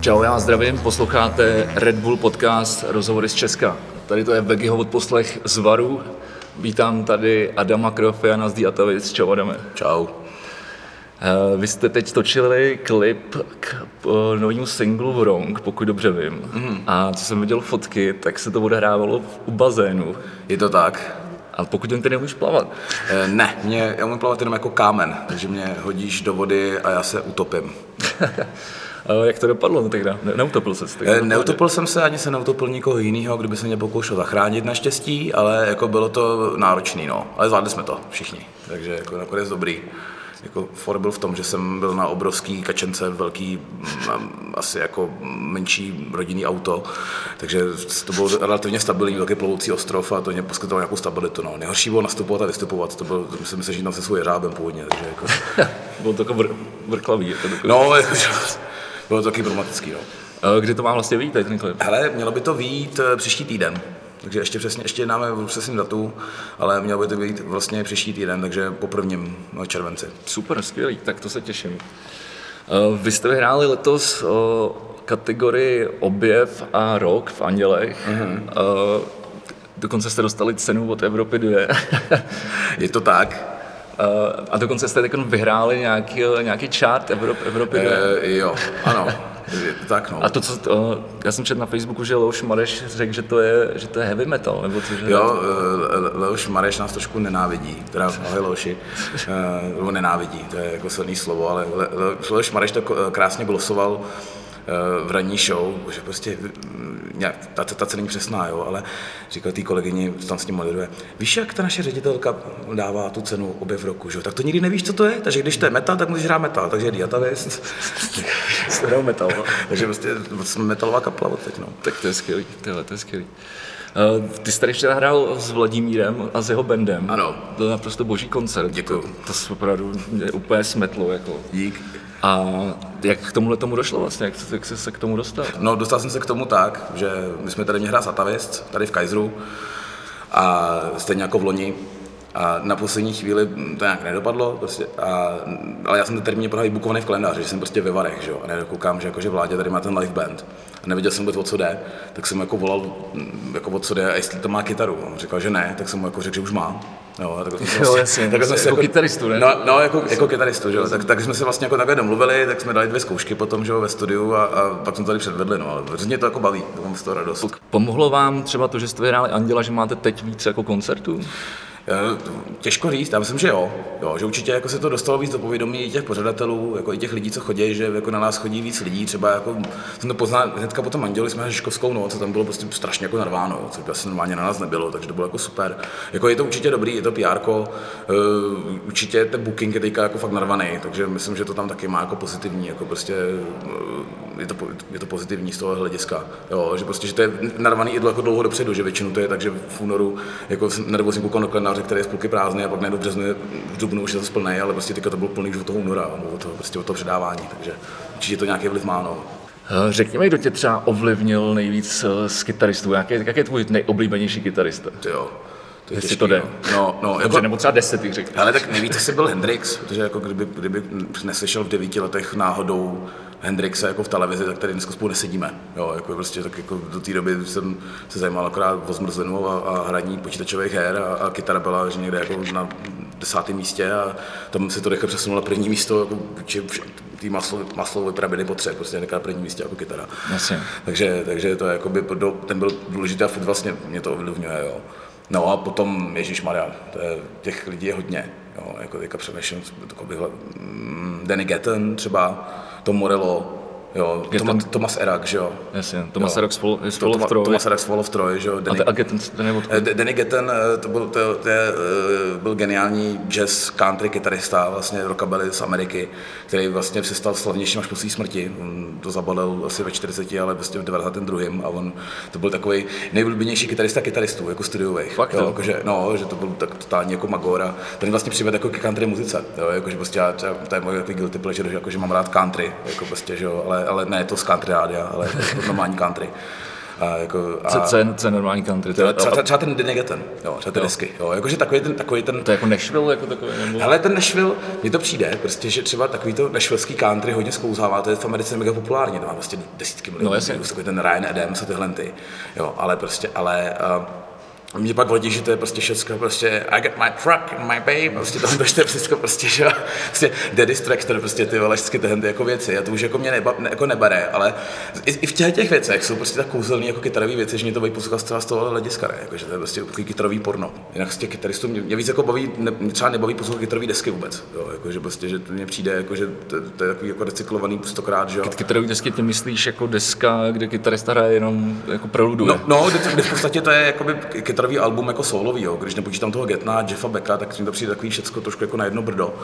Čau, já vás zdravím, posloucháte Red Bull podcast Rozhovory z Česka. Tady to je Vegiho odposlech z Varu. Vítám tady Adama Krofiana z Diatavic. Čau Adame. Čau. Eh, Vy jste teď točili klip k eh, novému singlu Wrong, pokud dobře vím. Mm. A co jsem viděl fotky, tak se to odehrávalo u bazénu. Je to tak? A pokud jen ty neumíš plavat. E, ne, mě, já umím plavat jenom jako kámen, takže mě hodíš do vody a já se utopím. Jak to dopadlo tehdy? Ne, neutopil se? E, neutopil jsem se, ani se neutopil nikoho jiného, kdyby se mě pokoušel zachránit naštěstí, ale jako bylo to náročný, no. Ale zvládli jsme to všichni, takže jako nakonec dobrý jako for byl v tom, že jsem byl na obrovský kačence, velký, mm, asi jako menší rodinný auto, takže to bylo relativně stabilní, velký plovoucí ostrov a to mě poskytovalo nějakou stabilitu. No. Nejhorší bylo nastupovat a vystupovat, to bylo, myslím, myslím že tam se svůj jeřábem původně. Takže jako... bylo to jako vr- vrklavý. Jako no, jako, bylo to taky problematický. No. Kdy to má vlastně vít, ten klip? Hele, mělo by to vít eh, příští týden. Takže ještě přesně, ještě máme přesně datu, ale mělo by to být vlastně příští týden, takže po prvním červenci. Super, skvělý, tak to se těším. Eh, vy jste vyhráli letos o kategorii objev a rok v Andělech. Mm-hmm. Dokonce jste dostali cenu od Evropy 2. Je to tak. A dokonce jste vyhráli nějaký, nějaký chart Evrop, Evropy 2. E, jo, ano. tak no. A to, co, to, já jsem četl na Facebooku, že Leoš Mareš řekl, že to je, že to je heavy metal, nebo co? Že jo, eh, Leoš Mareš nás trošku nenávidí, teda ahoj Leoši, nebo nenávidí, to je jako silný slovo, ale Leoš Mareš to krásně glosoval v ranní show, že prostě nějak, ta citace není přesná, jo, ale říkal té kolegyni, tam s ním moderuje, víš, jak ta naše ředitelka dává tu cenu objev roku, že? tak to nikdy nevíš, co to je, takže když to je metal, tak musíš hrát metal, takže diatavist. Hraju metal, no. takže prostě jsme metalová kapela od teď, no. Tak to je skvělý, tyhle, to je skvělý. Uh, ty jsi tady včera hrál s Vladimírem a s jeho bandem. Ano. Byl naprosto boží koncert. Děkuji. To, to se opravdu úplně smetlo. Jako. Dík. A jak k tomuhle tomu došlo vlastně? Jak, jak jsi se k tomu dostal? No, dostal jsem se k tomu tak, že my jsme tady měli hrát Satavist, tady v Kaiseru, a stejně jako v loni, a na poslední chvíli to nějak nedopadlo, prostě, a, ale já jsem ten termín pořád bukovaný v kalendáři, že jsem prostě ve Varech, že jo, a nekoukám, že jakože vládě tady má ten live band. A nevěděl jsem vůbec, o co jde, tak jsem jako volal, jako o co jde, a jestli to má kytaru. A on říkal, že ne, tak jsem mu jako řekl, že už má. Jo, tak jsme jo, jasně, tak jsme jako, jako, kytaristu, ne? No, no jako, jako kytaristu, že jo. Tak, tak, jsme se vlastně jako takhle domluvili, tak jsme dali dvě zkoušky potom, že jo, ve studiu a, a pak jsme tady předvedli, no. Ale hrozně to jako baví, to mám z toho radost. Pomohlo vám třeba to, že jste vyhráli Anděla, že máte teď víc jako koncertů? Těžko říct, já myslím, že jo. jo že určitě jako se to dostalo víc do povědomí i těch pořadatelů, jako i těch lidí, co chodí, že jako na nás chodí víc lidí. Třeba jako jsem to poznal hnedka potom Anděli jsme Žižkovskou noc, tam bylo prostě strašně jako narváno, co asi normálně na nás nebylo, takže to bylo jako super. Jako je to určitě dobrý, je to PR, uh, určitě ten booking je teďka jako fakt narvaný, takže myslím, že to tam taky má jako pozitivní, jako prostě uh, je to, je to pozitivní z toho hlediska, jo, že prostě, že to je narvaný i jako dlouho dopředu, že většinou to je tak, že v únoru jako nervózně koukal na kalendáře, který je z půlky prázdný a pak najednou březnu, v dubnu už je to splný, ale prostě teďka to bylo plný už od toho února, no, od toho, prostě od toho předávání, takže určitě to nějaký vliv má. No. Eh, řekni mi, kdo tě třeba ovlivnil nejvíc eh, z kytaristů, jaký, jaký je tvůj nejoblíbenější kytarista? Jo, to je Jestli to jde. No, no, Dobře, jako, nebo třeba deset řekl. Ale tak nejvíc asi byl Hendrix, protože jako kdyby, kdyby neslyšel v devíti letech náhodou Hendrixe jako v televizi, tak tady dneska spolu nesedíme. Jo, jako prostě tak jako do té doby jsem se zajímal akorát o zmrzlinu a, a hraní počítačových her a, a kytara byla že někde jako na desátém místě a tam se to rychle přesunulo na první místo jako té maslo, maslové pyraminy potřeb, prostě na první místě jako kytara. Jasně. Takže, takže to je, jakoby, ten byl důležitý a furt vlastně mě to ovlivňuje. Jo. No a potom Ježíš Maria, těch lidí je hodně. Jo, jako teďka přemýšlím, mm, Danny Gatton třeba, Tom Morello, Jo, Thomas, Thomas Erak, že jo. Jasně, Thomas Erak z Fall of Troy. Thomas Erak z Fall of Troy, že jo. Danny, a Getten, ten je odkud? Danny Getten, eh, to byl, to, to je, eh, byl geniální jazz country kytarista, vlastně rockabilly z Ameriky, který vlastně se stal slavnějším až po své smrti. On to zabalil asi ve 40, ale vlastně v 92. a on to byl takový nejvlíbenější kytarista kytaristů, jako studiových. Fakt, jo, jakože, no, že to byl tak totálně jako Magora. Ten vlastně přived jako k country muzice, jo, jakože prostě já, to je můj guilty pleasure, že, jakože mám rád country, jako prostě, že jo, ale ale, ne to z country rádia, ale to normální country. A jako, a, Co, co, je, co je normální country? Třeba, třeba, třeba ten Denegaten, jo, třeba ty desky, jo, jakože takový ten, takový ten, to je jako Nashville, jako takový, nebo... ale ten Nashville, mně to přijde, prostě, že třeba takový to nashvilleský country hodně sklouzává, to je v Americe mega populární, to má prostě desítky milionů, No, jasně. takový ten Ryan Adams a tyhle ty, jo, ale prostě, ale uh, mě pak vadí, že to je prostě všechno prostě I got my truck and my babe, prostě to, to je všechno prostě, že jo, prostě Daddy's Tractor, prostě ty vole, všechny tyhle ty jako věci a to už jako mě neba, ne, jako nebere, ale i, i v těch, těch věcech jsou prostě tak kouzelný jako kytarové věci, že mě to baví poslouchat třeba z toho hlediska, ne? Jako, že to je prostě takový kytarový porno. Jinak z těch kytaristů mě, mě víc jako baví, ne, mě třeba nebaví poslouchat kytarové desky vůbec, jo, jako, že prostě, že to mně přijde, jako, že to, to je takový jako recyklovaný stokrát, že jo. Kytarový desky ty myslíš jako deska, kde kytarista hraje jenom jako proluduje? No, no v podstatě to je jakoby kytarový album jako solový, jo. když nepočítám toho Getna, Jeffa Becka, tak mi to přijde takový všecko trošku jako na jedno brdo,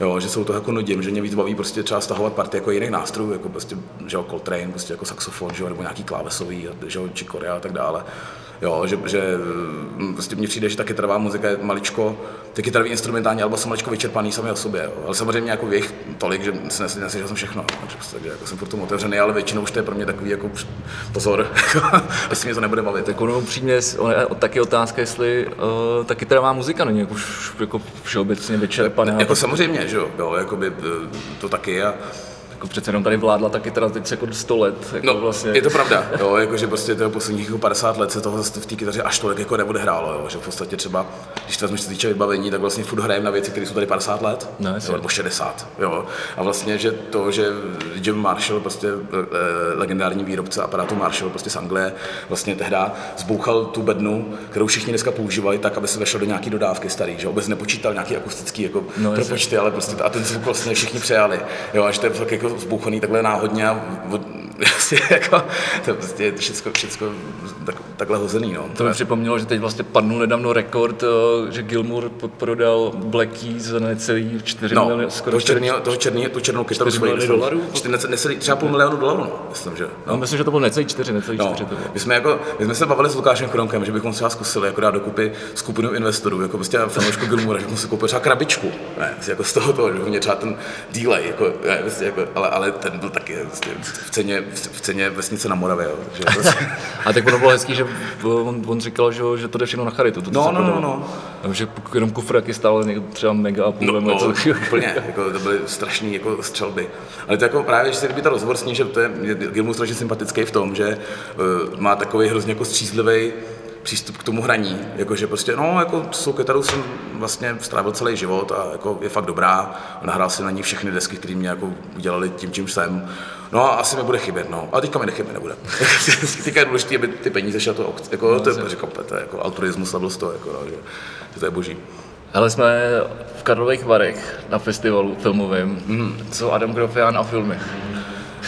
jo, že jsou to jako nudím, že mě víc baví prostě třeba stahovat party jako jiných nástrojů, jako prostě, že jo, Coltrane, prostě jako saxofon, že jo, nebo nějaký klávesový, že jo, Chicorea a tak dále. Jo, že, že mm, prostě mně přijde, že ta kytarová muzika je maličko, ty kytarový instrumentální alba jsou maličko vyčerpaný sami o sobě, jo. ale samozřejmě jako jich tolik, že si neslyšel neslyšel jsem všechno, takže, prostě, takže jako jsem furt tomu otevřený, ale většinou už to je pro mě takový jako pozor, jestli mě to nebude bavit. Tak ono upřímně, je taky otázka, jestli uh, ta kytarová muzika není jako, už, jako všeobecně vyčerpaná. Jako samozřejmě, že jo, jo jakoby, eh, to taky a jako přece jenom tady vládla ta kytara teď jako 100 let. Jako No, vlastně. je to pravda, jo, jakože prostě toho posledních jako 50 let se toho v té kytaře až tolik jako neodehrálo, jo, že v podstatě třeba, když to vezmeš, se týče vybavení, tak vlastně furt hrajeme na věci, které jsou tady 50 let, No, jo, nebo 60, jo, a vlastně, že to, že Jim Marshall, prostě eh, legendární výrobce aparátu Marshall, prostě z Anglie, vlastně tehdy zbouchal tu bednu, kterou všichni dneska používají, tak, aby se vešel do nějaký dodávky starý, že vůbec nepočítal nějaký akustický jako No, propočty, ale prostě a ten zvuk vlastně všichni přejali, jo, až to je fakt jako zbouchaný takhle náhodně a prostě jako, to prostě je všechno, všechno tak, takhle hozený, no. To mi připomnělo, že teď vlastně padnul nedávno rekord, eh, že Gilmour prodal Black Keys za necelý 4 No, miliony, skoro toho 4 černého, toho černý, tu černou kytaru 4 svoji, miliony dolarů? čtyři- nece- necelý, třeba půl milionu dolarů, no, myslím, že. No, No. myslím, že to bylo necelý 4, necelý No, 4 to bylo. my jsme, jako, my jsme se bavili s Lukášem Chronkem, že bychom třeba zkusili jako dát dokupy skupinu investorů, jako prostě fanoušku Gilmoura, že bychom si koupili třeba krabičku, ne, prostě jako z toho toho, že mě třeba ten delay, jako, ne, prostě jako, ale, ale, ten byl taky prostě v ceně, v ceně vesnice na Moravě, jo, takže prostě, A tak ono bylo hezký, že on, on říkal, že, že to jde všechno na charitu. To, co No, no, no, no. Že jenom kufr jaký stál někdo třeba mega a půl No, no, takového. úplně, jako, to byly strašné jako střelby. Ale to jako právě, že se líbí ta rozhovor s ní, že to je je Gilmour strašně sympatický v tom, že uh, má takový hrozně jako střízlivý přístup k tomu hraní, jakože prostě, no, jako s tou kytarou jsem vlastně strávil celý život a jako je fakt dobrá, nahrál si na ní všechny desky, které mě jako udělali tím, čím jsem. No a asi mi bude chybět, no. A teďka mi nechybět nebude. teďka je důležité, aby ty peníze šly to aukci. Jako, to, je, jako, to je jako altruismus a to, jako, no, že, že, to je boží. Ale jsme v Karlových Varech na festivalu filmovém. Mm. Co Adam Grofian a filmy?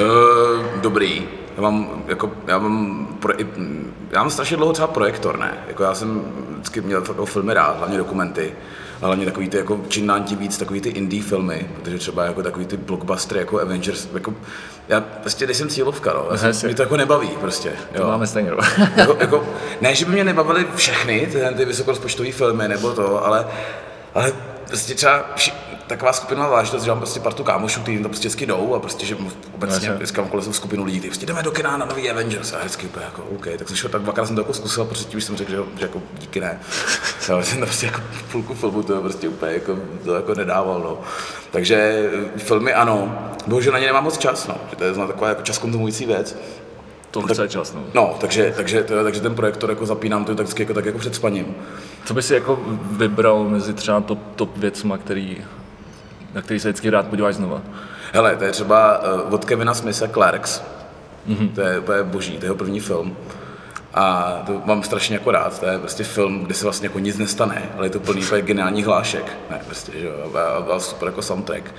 Uh, dobrý. Já mám, jako, já mám, pro, já mám strašně dlouho třeba projektor, ne? Jako já jsem vždycky měl jako filmy rád, hlavně dokumenty. A hlavně takový ty jako čím dál tím víc takový ty indie filmy, protože třeba jako takový ty blockbustery jako Avengers, jako já prostě nejsem cílovka, no. Já jsem, Jasně. mě to jako nebaví prostě. To Jo. máme stejně. no. jako, jako, ne, že by mě nebavily všechny ty, ty vysokorozpočtové filmy nebo to, ale, ale prostě třeba vši, taková skupina vážnost, že mám prostě partu kámošů, kteří to prostě vždycky jdou a prostě, že obecně jasně. dneska mám kolem skupinu lidí, kteří prostě jdeme do kina na nový Avengers a hezky úplně jako OK, tak jsem šel tak dvakrát jsem to jako zkusil prostě už jsem řekl, že, že jako díky ne. Já jsem to prostě jako půlku filmu to prostě úplně jako, to jako nedával, no. Takže eh, filmy ano, bohužel na ně nemám moc čas, no, že to je taková jako čas konzumující věc. To chce čas, no. No, takže, takže, to, takže ten projektor jako zapínám to tak vždycky jako, tak jako před spaním. Co by si jako vybral mezi třeba top, top věcma, který, na který se vždycky rád podíváš znova? Hele, to je třeba uh, od Kevina Smitha Clerks. Mm-hmm. To je úplně boží, to je jeho první film. A to mám strašně jako rád, to je prostě film, kde se vlastně jako nic nestane, ale je to plný úplně geniálních hlášek. Ne, prostě, že jo, a, a, super jako soundtrack.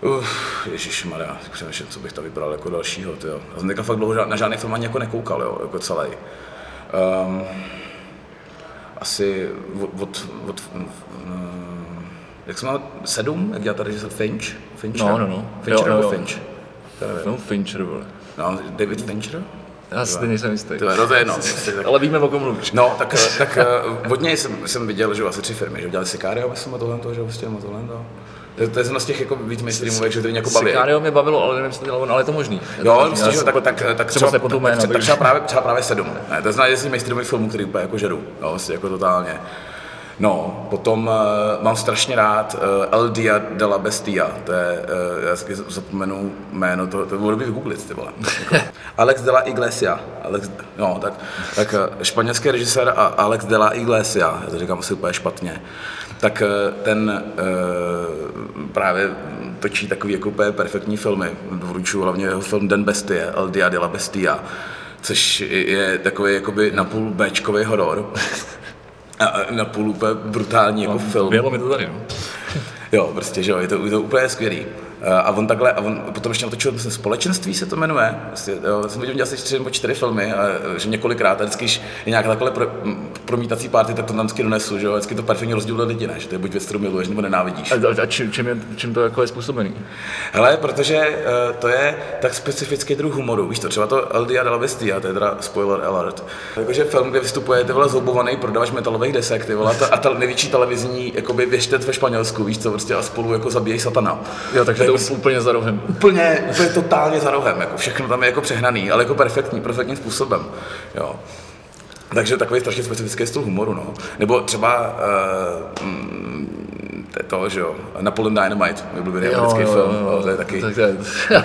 Uf, ježišmarja, tak přemýšlím, co bych tam vybral jako dalšího, tyjo. Já jsem teďka fakt dlouho na žádný film ani jako nekoukal, jo, jako celý. Um, asi od, od, od um, jak jsme sedm, jak dělá tady se Finch? Fincher? No, no, no. Fincher Jo, jo, nebo jo. Finch? To nevím. No, Fincher, vole. No, David Fincher? Já si nejsem jistý. To je, no to je jedno. prostě Ale víme, o kom mluvíš. No, tak, tak eh, od něj jsem, jsem viděl, že asi tři firmy, že udělali Sicario, myslím, a tohle, že prostě, a tohle, to. To, to je z těch jako víc mainstreamových, že to mě jako baví. Sicario mě bavilo, ale nevím, jestli to dělalo, ale je to možný. Je to Jo, myslím, Já že tak, tak, tak, třeba se potom jméno, tak, třeba, právě, třeba právě sedm. Ne, to znamená, že si mainstreamový filmů, který úplně jako žeru. Jo, vlastně jako totálně. No, potom uh, mám strašně rád uh, El Dia de la Bestia, to je, uh, já si zapomenu jméno, to, to bylo by vygooglit, ty vole. Jako, Alex de la Iglesia, Alex, no, tak, tak uh, španělský režisér a Alex de la Iglesia, já to říkám asi úplně špatně, tak uh, ten uh, právě točí takový jako úplně perfektní filmy, doporučuji hlavně jeho film Den Bestie, El Dia de la Bestia, což je takový jakoby napůl Bčkový horor. A a na půl úplně brutální jako film. Bylo mi to tady, no. Jo, prostě, že jo, je to, je to úplně skvělý. Eh, A on takhle, a on potom ještě natočil, myslím, společenství se to jmenuje. Prostě, jo, jsem viděl asi čtyři nebo čtyři filmy, a, eh, že několikrát, a vždycky, když je nějaká takhle pro, promítací party, tak to tam vždycky donesu, že jo, vždycky to perfektně rozděluje lidi, ne? že to je buď věc, kterou miluješ, nebo nenávidíš. A, a, a čím, čím, je, čím to jako je způsobený? Hele, protože uh, to je tak specifický druh humoru, víš to, třeba to de la Bestia, to je teda spoiler alert. Jakože film, kde vystupuje ty vole zoubovaný prodavač metalových desek, ty vole, a ta, a největší televizní jakoby věštet ve Španělsku, víš co, prostě a spolu jako zabíjejí satana. Jo, takže je to je úplně za rohem. úplně, úplně totálně za rohem, jako všechno tam je jako přehnaný, ale jako perfektní, perfektním způsobem, jo. Takže takový strašně specifický styl humoru, no. Nebo třeba uh, mm, to, je to, že jo, Napoleon Dynamite, můj oblíbený americký film, jo, to je taky. Tak je, Já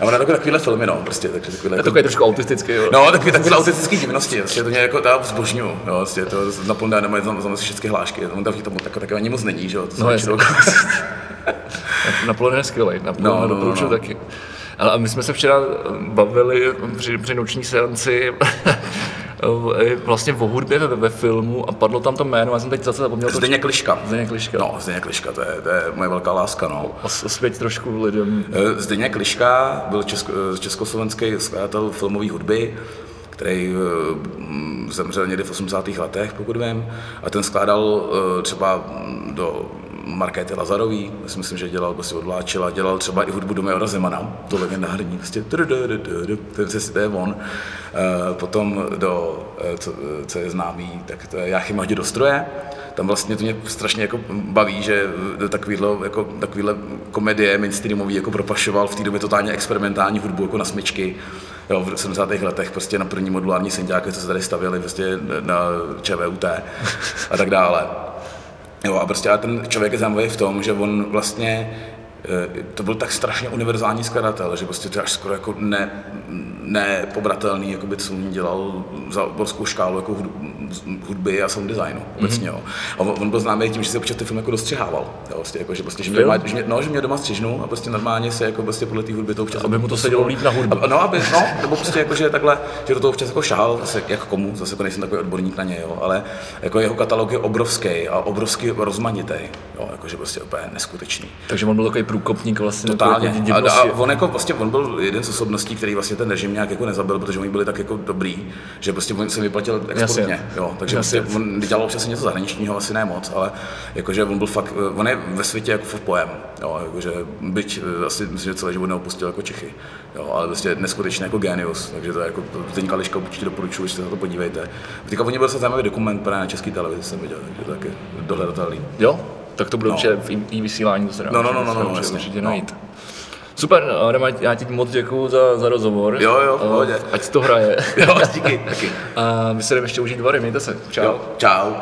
mám rád takový- takovýhle filmy, no, prostě, takže takovýhle, je takový trošku autistický, jo. No, takový, takovýhle autistický divnosti, prostě to mě jako dá zbožňu, jo, prostě to Napoleon Dynamite, tam, tam asi všechny hlášky, on tam tam tak, tak ani moc není, že jo, to No, Napoleon je skvělý, Napoleon No, no, no, doporučuji no. taky. Ale a my jsme se včera bavili při, při noční seanci vlastně o hudbě ve, ve filmu a padlo tam to jméno, já jsem teď zase zapomněl to. Zdeněk Liška. Zdeněk Liška. No, Zdeněk Liška, to je, to je moje velká láska, no. Os- Osvěť trošku lidem. Eh, Zdeněk Liška byl česko, eh, československý skladatel filmové hudby, který eh, zemřel někdy v 80. letech, pokud vím, a ten skládal třeba do Markéty Lazarový, si myslím, že dělal prostě odvláčila, dělal třeba i hudbu do Majora Zemana, to legendární, prostě tududududu, to je je on. Eh, Potom do, eh, co, co je známý, tak to je Jáchyma hodě do stroje, tam vlastně to mě strašně jako baví, že takovýhle, jako, takovýhle komedie mainstreamový jako propašoval v té době totálně experimentální hudbu jako na smyčky. Jo, v 70. letech prostě na první modulární synťáky, co se tady stavěli prostě na ČVUT a tak dále. Jo, a prostě ale ten člověk je zajímavý v tom, že on vlastně eh, to byl tak strašně univerzální skladatel, že prostě to je až skoro jako ne, nepobratelný, jako by co on dělal za obrovskou škálu jako hud- hudby a sound designu obecně, jo. A on, on byl známý tím, že se občas ty filmy jako dostřihával, jo, prostě, jako, že, prostě, že, mě doma, že, mě, no, že mě doma střižnu a prostě normálně se jako prostě podle té hudby to občas... Aby mu to sedělo líp na hudbu. A- No, aby, no, nebo prostě jako, že takhle, že do toho občas jako šahal, zase jak komu, zase jako nejsem takový odborník na něj, jo, ale jako jeho katalog je obrovský a obrovský rozmanitý, jo, jakože prostě úplně neskutečný. Takže on byl takový průkopník vlastně. Totálně. Jako A, a, on jako prostě, on byl jeden z osobností, který vlastně ten režim nějak jako nezabil, protože oni byli tak jako dobrý, že prostě on se vyplatil exportně, Jasně. jo. Takže Jasně. prostě on dělal občas něco zahraničního, asi ne moc, ale jakože on byl fakt, on je ve světě jako v pojem, jo, jakože byť eh, asi myslím, že celý život neopustil jako Čechy, jo, ale prostě neskutečný jako genius, takže to je jako, Zdeňka Liška určitě doporučuji, že se na to podívejte. Teďka oni byl se zajímavý dokument právě na české televizi, jsem viděl, takže to taky dohledatelný. Jo, tak to bude No. určitě v i- vysílání, to se dá No, no, no, určitě- no, no, určitě- jasně. určitě No. Super, Adama, já ti moc děkuju za, za rozhovor. Jo, jo, v pohodě. Ať to hraje. Jo, díky, taky. A my se jdeme ještě užít dvory, mějte se. Čau. Jo, čau.